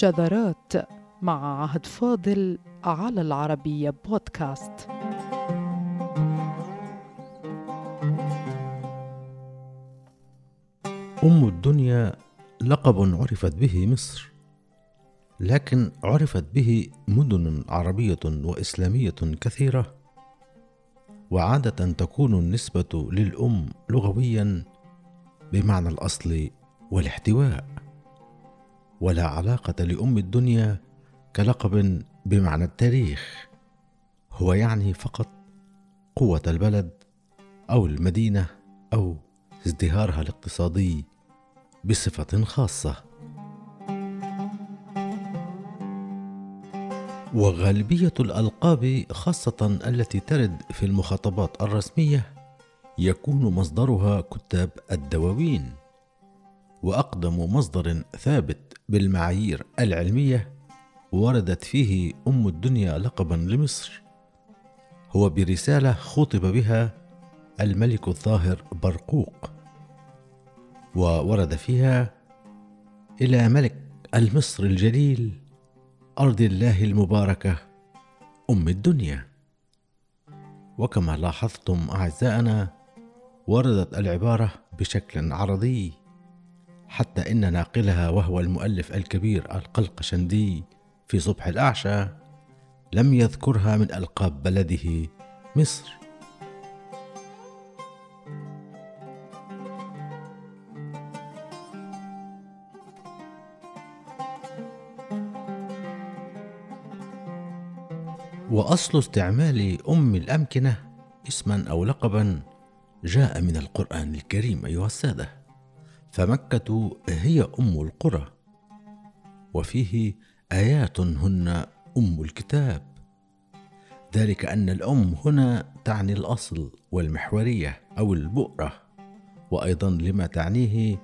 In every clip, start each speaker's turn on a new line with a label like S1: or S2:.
S1: شذرات مع عهد فاضل على العربية بودكاست.
S2: أم الدنيا لقب عرفت به مصر لكن عرفت به مدن عربية وإسلامية كثيرة وعادة تكون النسبة للأم لغويا بمعنى الأصل والاحتواء. ولا علاقة لأم الدنيا كلقب بمعنى التاريخ. هو يعني فقط قوة البلد أو المدينة أو ازدهارها الاقتصادي بصفة خاصة. وغالبية الألقاب خاصة التي ترد في المخاطبات الرسمية يكون مصدرها كتاب الدواوين. وأقدم مصدر ثابت بالمعايير العلمية وردت فيه أم الدنيا لقبا لمصر. هو برسالة خطب بها الملك الظاهر برقوق. وورد فيها إلى ملك المصر الجليل أرض الله المباركة أم الدنيا. وكما لاحظتم أعزائنا وردت العبارة بشكل عرضي حتى إن ناقلها وهو المؤلف الكبير القلقشندي في صبح الأعشى لم يذكرها من ألقاب بلده مصر. وأصل استعمال أم الأمكنة اسما أو لقبا جاء من القرآن الكريم أيها السادة. فمكة هي أم القرى وفيه آيات هن أم الكتاب. ذلك أن الأم هنا تعني الأصل والمحورية أو البؤرة وأيضا لما تعنيه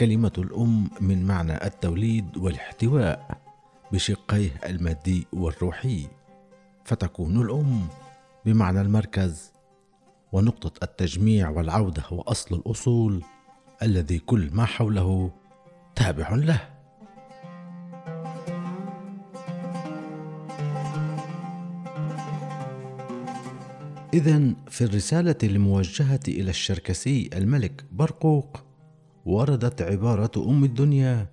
S2: كلمة الأم من معنى التوليد والاحتواء بشقيه المادي والروحي. فتكون الأم بمعنى المركز ونقطة التجميع والعودة وأصل الأصول الذي كل ما حوله تابع له. إذا في الرسالة الموجهة إلى الشركسي الملك برقوق وردت عبارة أم الدنيا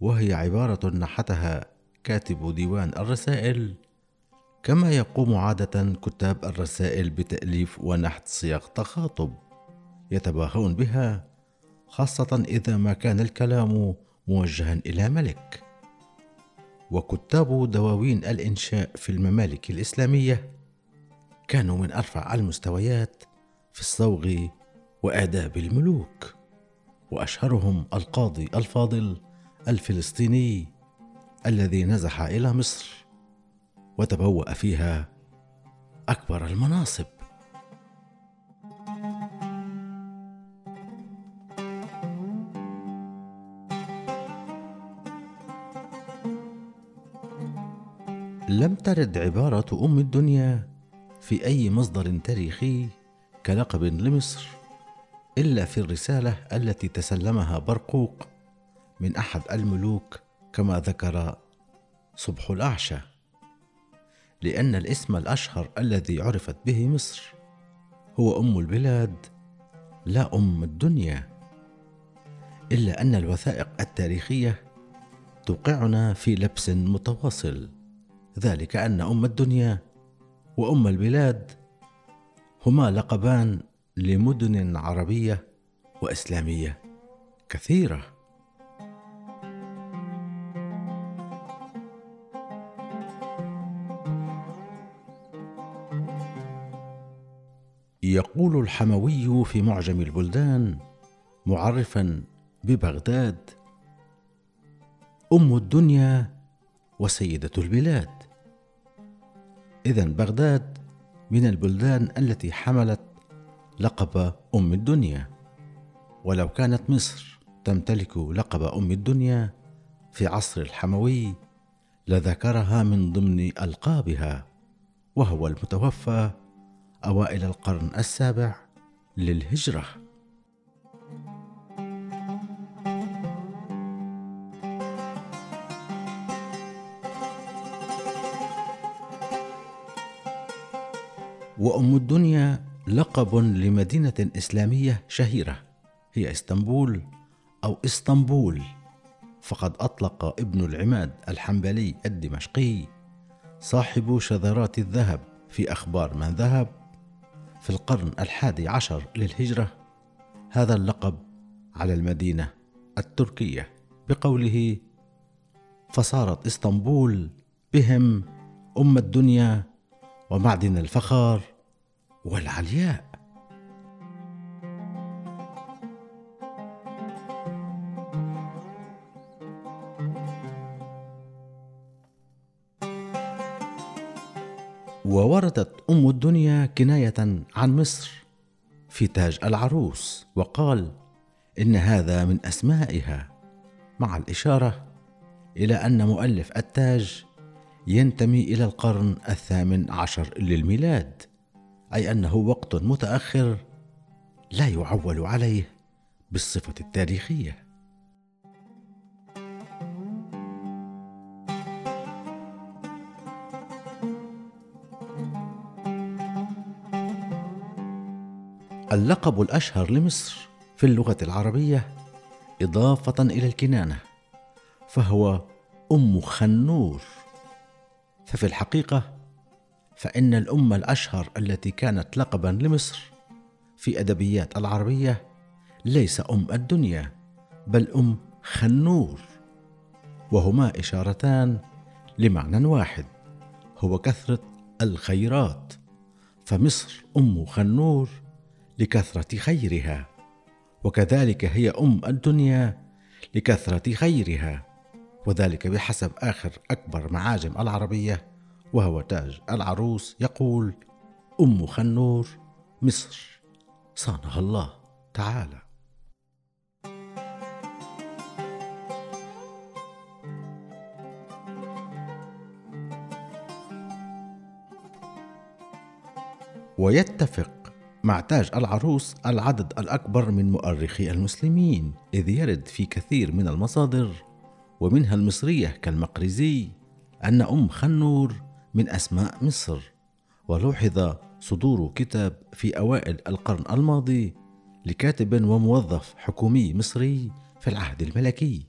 S2: وهي عبارة نحتها كاتب ديوان الرسائل. كما يقوم عادة كتاب الرسائل بتأليف ونحت صيغ تخاطب يتباهون بها خاصة إذا ما كان الكلام موجها إلى ملك. وكتاب دواوين الإنشاء في الممالك الإسلامية كانوا من أرفع المستويات في الصوغ وآداب الملوك وأشهرهم القاضي الفاضل الفلسطيني الذي نزح إلى مصر وتبوأ فيها أكبر المناصب. لم ترد عبارة أم الدنيا في أي مصدر تاريخي كلقب لمصر إلا في الرسالة التي تسلمها برقوق من أحد الملوك كما ذكر صبح الأعشى لأن الاسم الأشهر الذي عرفت به مصر هو أم البلاد لا أم الدنيا إلا أن الوثائق التاريخية توقعنا في لبس متواصل. ذلك أن أم الدنيا وأم البلاد هما لقبان لمدن عربية وإسلامية كثيرة. يقول الحموي في معجم البلدان معرفا ببغداد أم الدنيا وسيدة البلاد. إذا بغداد من البلدان التي حملت لقب أم الدنيا. ولو كانت مصر تمتلك لقب أم الدنيا في عصر الحموي لذكرها من ضمن ألقابها وهو المتوفى أوائل القرن السابع للهجرة. وأم الدنيا لقب لمدينة إسلامية شهيرة. هي إسطنبول أو إسطنبول. فقد أطلق ابن العماد الحنبلي الدمشقي صاحب شذرات الذهب في أخبار من ذهب في القرن الحادي عشر للهجرة. هذا اللقب على المدينة التركية. بقوله فصارت إسطنبول بهم أم الدنيا ومعدن الفخار والعلياء. ووردت أم الدنيا كناية عن مصر في تاج العروس وقال إن هذا من أسمائها. مع الإشارة إلى أن مؤلف التاج ينتمي إلى القرن الثامن عشر للميلاد. أي أنه وقت متأخر لا يعول عليه بالصفة التاريخية. اللقب الأشهر لمصر في اللغة العربية إضافة إلى الكنانة فهو أم خنور. ففي الحقيقة فإن الام الأشهر التي كانت لقبا لمصر في أدبيات العربية ليس أم الدنيا بل أم خنور وهما إشارتان لمعنى واحد هو كثرة الخيرات. فمصر أم خنور لكثرة خيرها وكذلك هي أم الدنيا لكثرة خيرها وذلك بحسب آخر أكبر معاجم العربية وهو تاج العروس يقول أم خنور مصر صانها الله تعالى. ويتفق مع تاج العروس العدد الأكبر من مؤرخي المسلمين إذ يرد في كثير من المصادر ومنها المصرية كالمقرزي أن أم خنور من أسماء مصر. ولوحظ صدور كتاب في أوائل القرن الماضي لكاتب وموظف حكومي مصري في العهد الملكي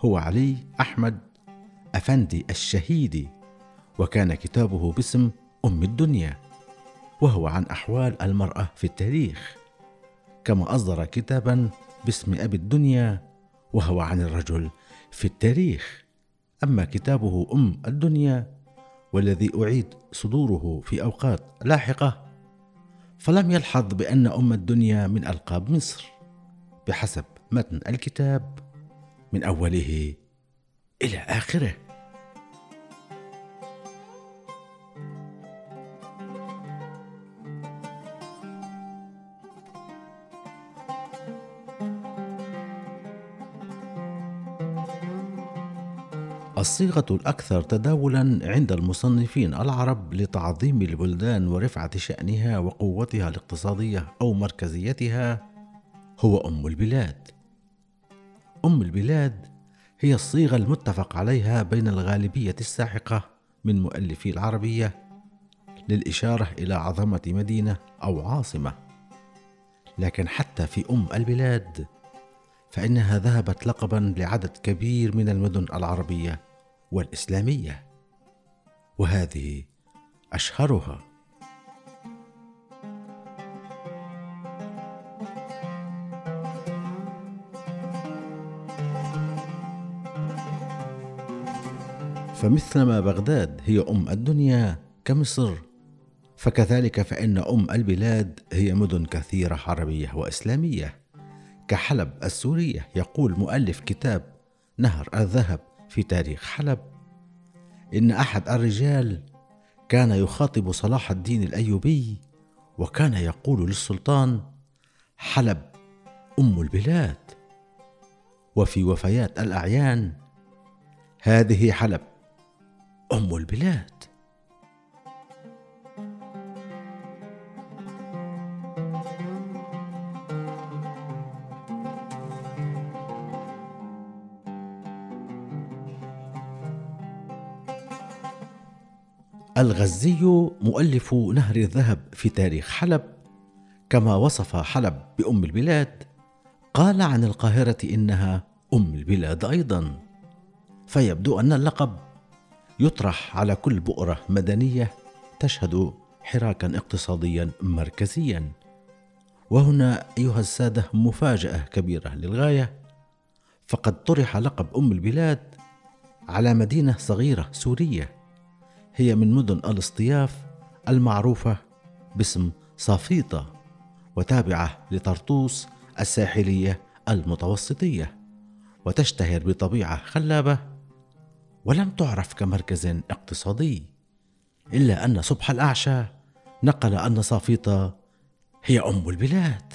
S2: هو علي أحمد أفندي الشهيدي وكان كتابه باسم أم الدنيا وهو عن أحوال المرأة في التاريخ. كما أصدر كتابا باسم أبي الدنيا وهو عن الرجل في التاريخ. أما كتابه أم الدنيا والذي أعيد صدوره في أوقات لاحقة فلم يلحظ بأن أم الدنيا من ألقاب مصر بحسب متن الكتاب من أوله إلى آخره. الصيغة الأكثر تداولا عند المصنفين العرب لتعظيم البلدان ورفعة شأنها وقوتها الاقتصادية أو مركزيتها هو أم البلاد. أم البلاد هي الصيغة المتفق عليها بين الغالبية الساحقة من مؤلفي العربية للإشارة إلى عظمة مدينة أو عاصمة. لكن حتى في أم البلاد فإنها ذهبت لقبا لعدد كبير من المدن العربية والإسلامية. وهذه أشهرها. فمثلما بغداد هي أم الدنيا كمصر فكذلك فإن أم البلاد هي مدن كثيرة عربية وإسلامية. كحلب السورية يقول مؤلف كتاب نهر الذهب في تاريخ حلب. إن أحد الرجال كان يخاطب صلاح الدين الأيوبي وكان يقول للسلطان حلب أم البلاد. وفي وفيات الأعيان هذه حلب أم البلاد. الغزي مؤلف نهر الذهب في تاريخ حلب. كما وصف حلب بأم البلاد قال عن القاهرة إنها أم البلاد أيضا. فيبدو أن اللقب يطرح على كل بؤرة مدنية تشهد حراكا اقتصاديا مركزيا. وهنا أيها السادة مفاجأة كبيرة للغاية. فقد طرح لقب أم البلاد على مدينة صغيرة سورية. هي من مدن الاصطياف المعروفة باسم صافيطة وتابعة لطرطوس الساحلية المتوسطية وتشتهر بطبيعة خلابة ولم تعرف كمركز اقتصادي إلا أن صبح الأعشى نقل أن صافيطة هي أم البلاد.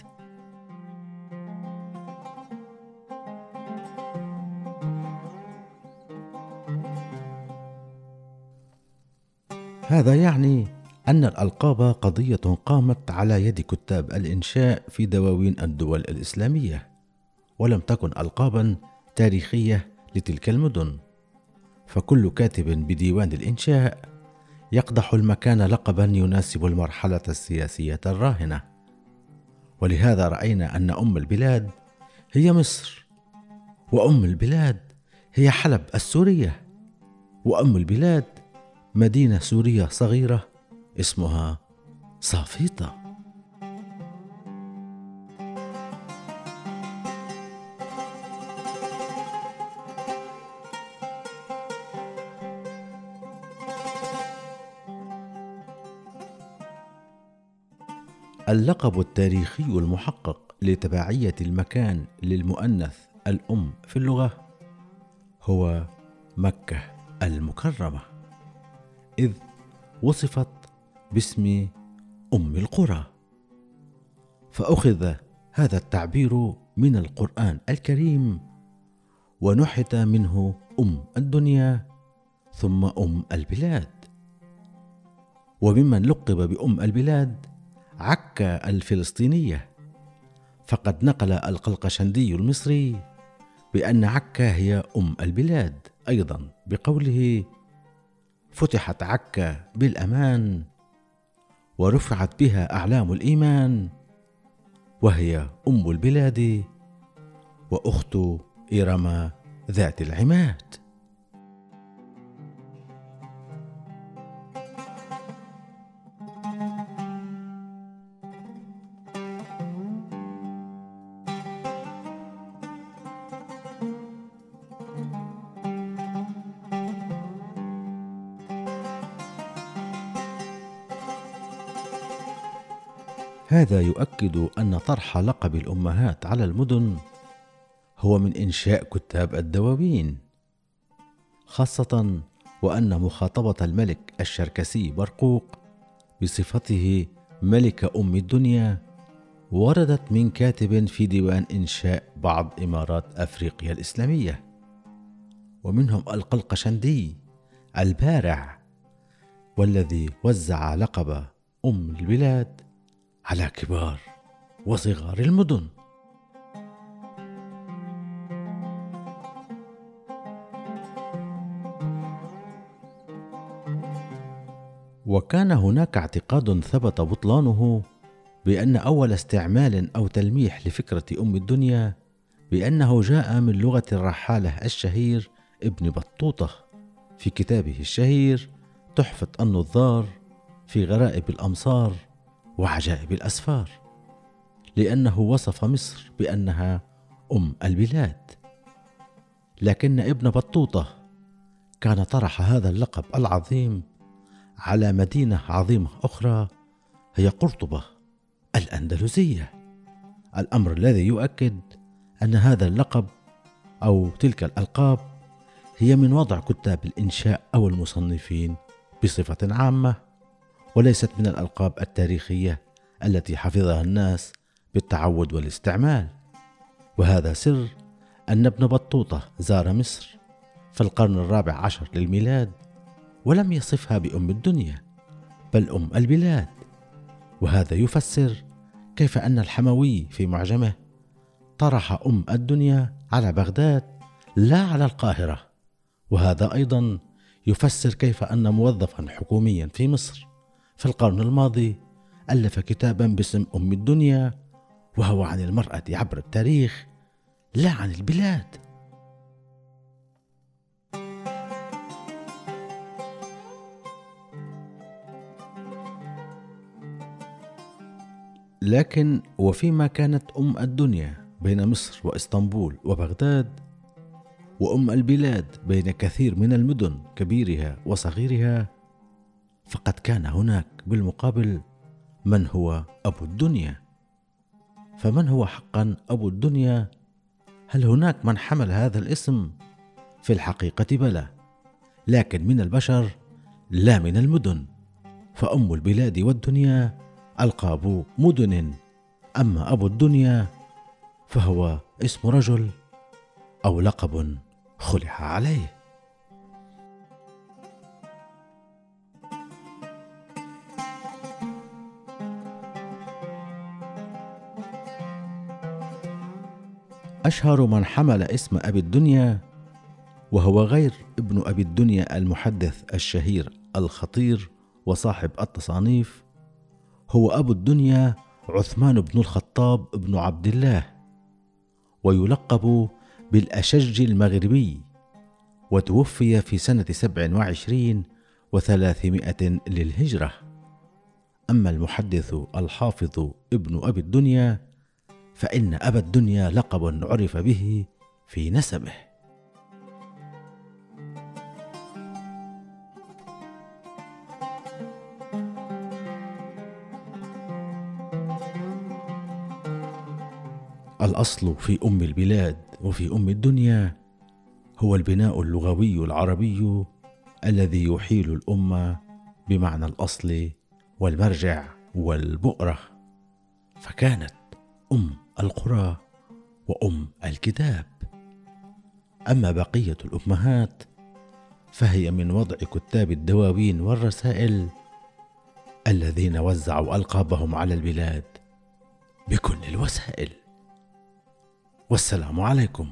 S2: هذا يعني أن الألقاب قضية قامت على يد كتاب الإنشاء في دواوين الدول الإسلامية ولم تكن ألقابا تاريخية لتلك المدن. فكل كاتب بديوان الإنشاء يقدح المكان لقبا يناسب المرحلة السياسية الراهنة. ولهذا رأينا أن أم البلاد هي مصر وأم البلاد هي حلب السورية وأم البلاد مدينة سورية صغيرة اسمها صافيطة. اللقب التاريخي المحقق لتبعية المكان للمؤنث الأم في اللغة هو مكة المكرمة. إذ وصفت باسم أم القرى. فأخذ هذا التعبير من القرآن الكريم ونحت منه أم الدنيا ثم أم البلاد. وممن لقب بأم البلاد عكا الفلسطينية. فقد نقل القلقشندي المصري بأن عكا هي أم البلاد أيضا بقوله فتحت عكا بالأمان ورفعت بها أعلام الإيمان وهي أم البلاد وأخت إرم ذات العماد. هذا يؤكد أن طرح لقب الأمهات على المدن هو من إنشاء كتاب الدواوين خاصة وأن مخاطبة الملك الشركسي برقوق بصفته ملك أم الدنيا وردت من كاتب في ديوان إنشاء بعض إمارات أفريقيا الإسلامية ومنهم القلقشندي البارع والذي وزع لقب أم البلاد على كبار وصغار المدن. وكان هناك اعتقاد ثبت بطلانه بأن أول استعمال أو تلميح لفكرة أم الدنيا بأنه جاء من لغة الرحالة الشهير ابن بطوطة. في كتابه الشهير تحفة النظار في غرائب الأمصار وعجائب الأسفار لأنه وصف مصر بأنها أم البلاد. لكن ابن بطوطة كان طرح هذا اللقب العظيم على مدينة عظيمة أخرى هي قرطبة الأندلسية. الأمر الذي يؤكد أن هذا اللقب أو تلك الألقاب هي من وضع كتاب الإنشاء أو المصنفين بصفة عامة. وليست من الألقاب التاريخية التي حفظها الناس بالتعود والاستعمال. وهذا سر أن ابن بطوطة زار مصر في القرن الرابع عشر للميلاد ولم يصفها بأم الدنيا بل أم البلاد. وهذا يفسر كيف أن الحموي في معجمه طرح أم الدنيا على بغداد لا على القاهرة. وهذا أيضا يفسر كيف أن موظفا حكوميا في مصر في القرن الماضي ألف كتابا باسم أم الدنيا وهو عن المرأة عبر التاريخ لا عن البلاد. لكن وفيما كانت أم الدنيا بين مصر وإسطنبول وبغداد وأم البلاد بين كثير من المدن كبيرها وصغيرها فقد كان هناك بالمقابل من هو أبو الدنيا. فمن هو حقا أبو الدنيا؟ هل هناك من حمل هذا الاسم؟ في الحقيقة بلى لكن من البشر لا من المدن. فأم البلاد والدنيا ألقاب مدن. أما أبو الدنيا فهو اسم رجل أو لقب خلع عليه. أشهر من حمل اسم أبي الدنيا وهو غير ابن أبي الدنيا المحدث الشهير الخطير وصاحب التصانيف هو أبو الدنيا عثمان بن الخطاب بن عبد الله ويلقب بالأشج المغربي وتوفي في سنة سبع وعشرين وثلاثمائة للهجرة. أما المحدث الحافظ ابن أبي الدنيا فإن أبا الدنيا لقب عرف به في نسبه. الأصل في أم البلاد وفي أم الدنيا هو البناء اللغوي العربي الذي يحيل الامه بمعنى الأصل والمرجع والبؤرة. فكانت أم القرى وأم الكتاب. أما بقية الأمهات فهي من وضع كتاب الدواوين والرسائل الذين وزعوا ألقابهم على البلاد بكل الوسائل. والسلام عليكم.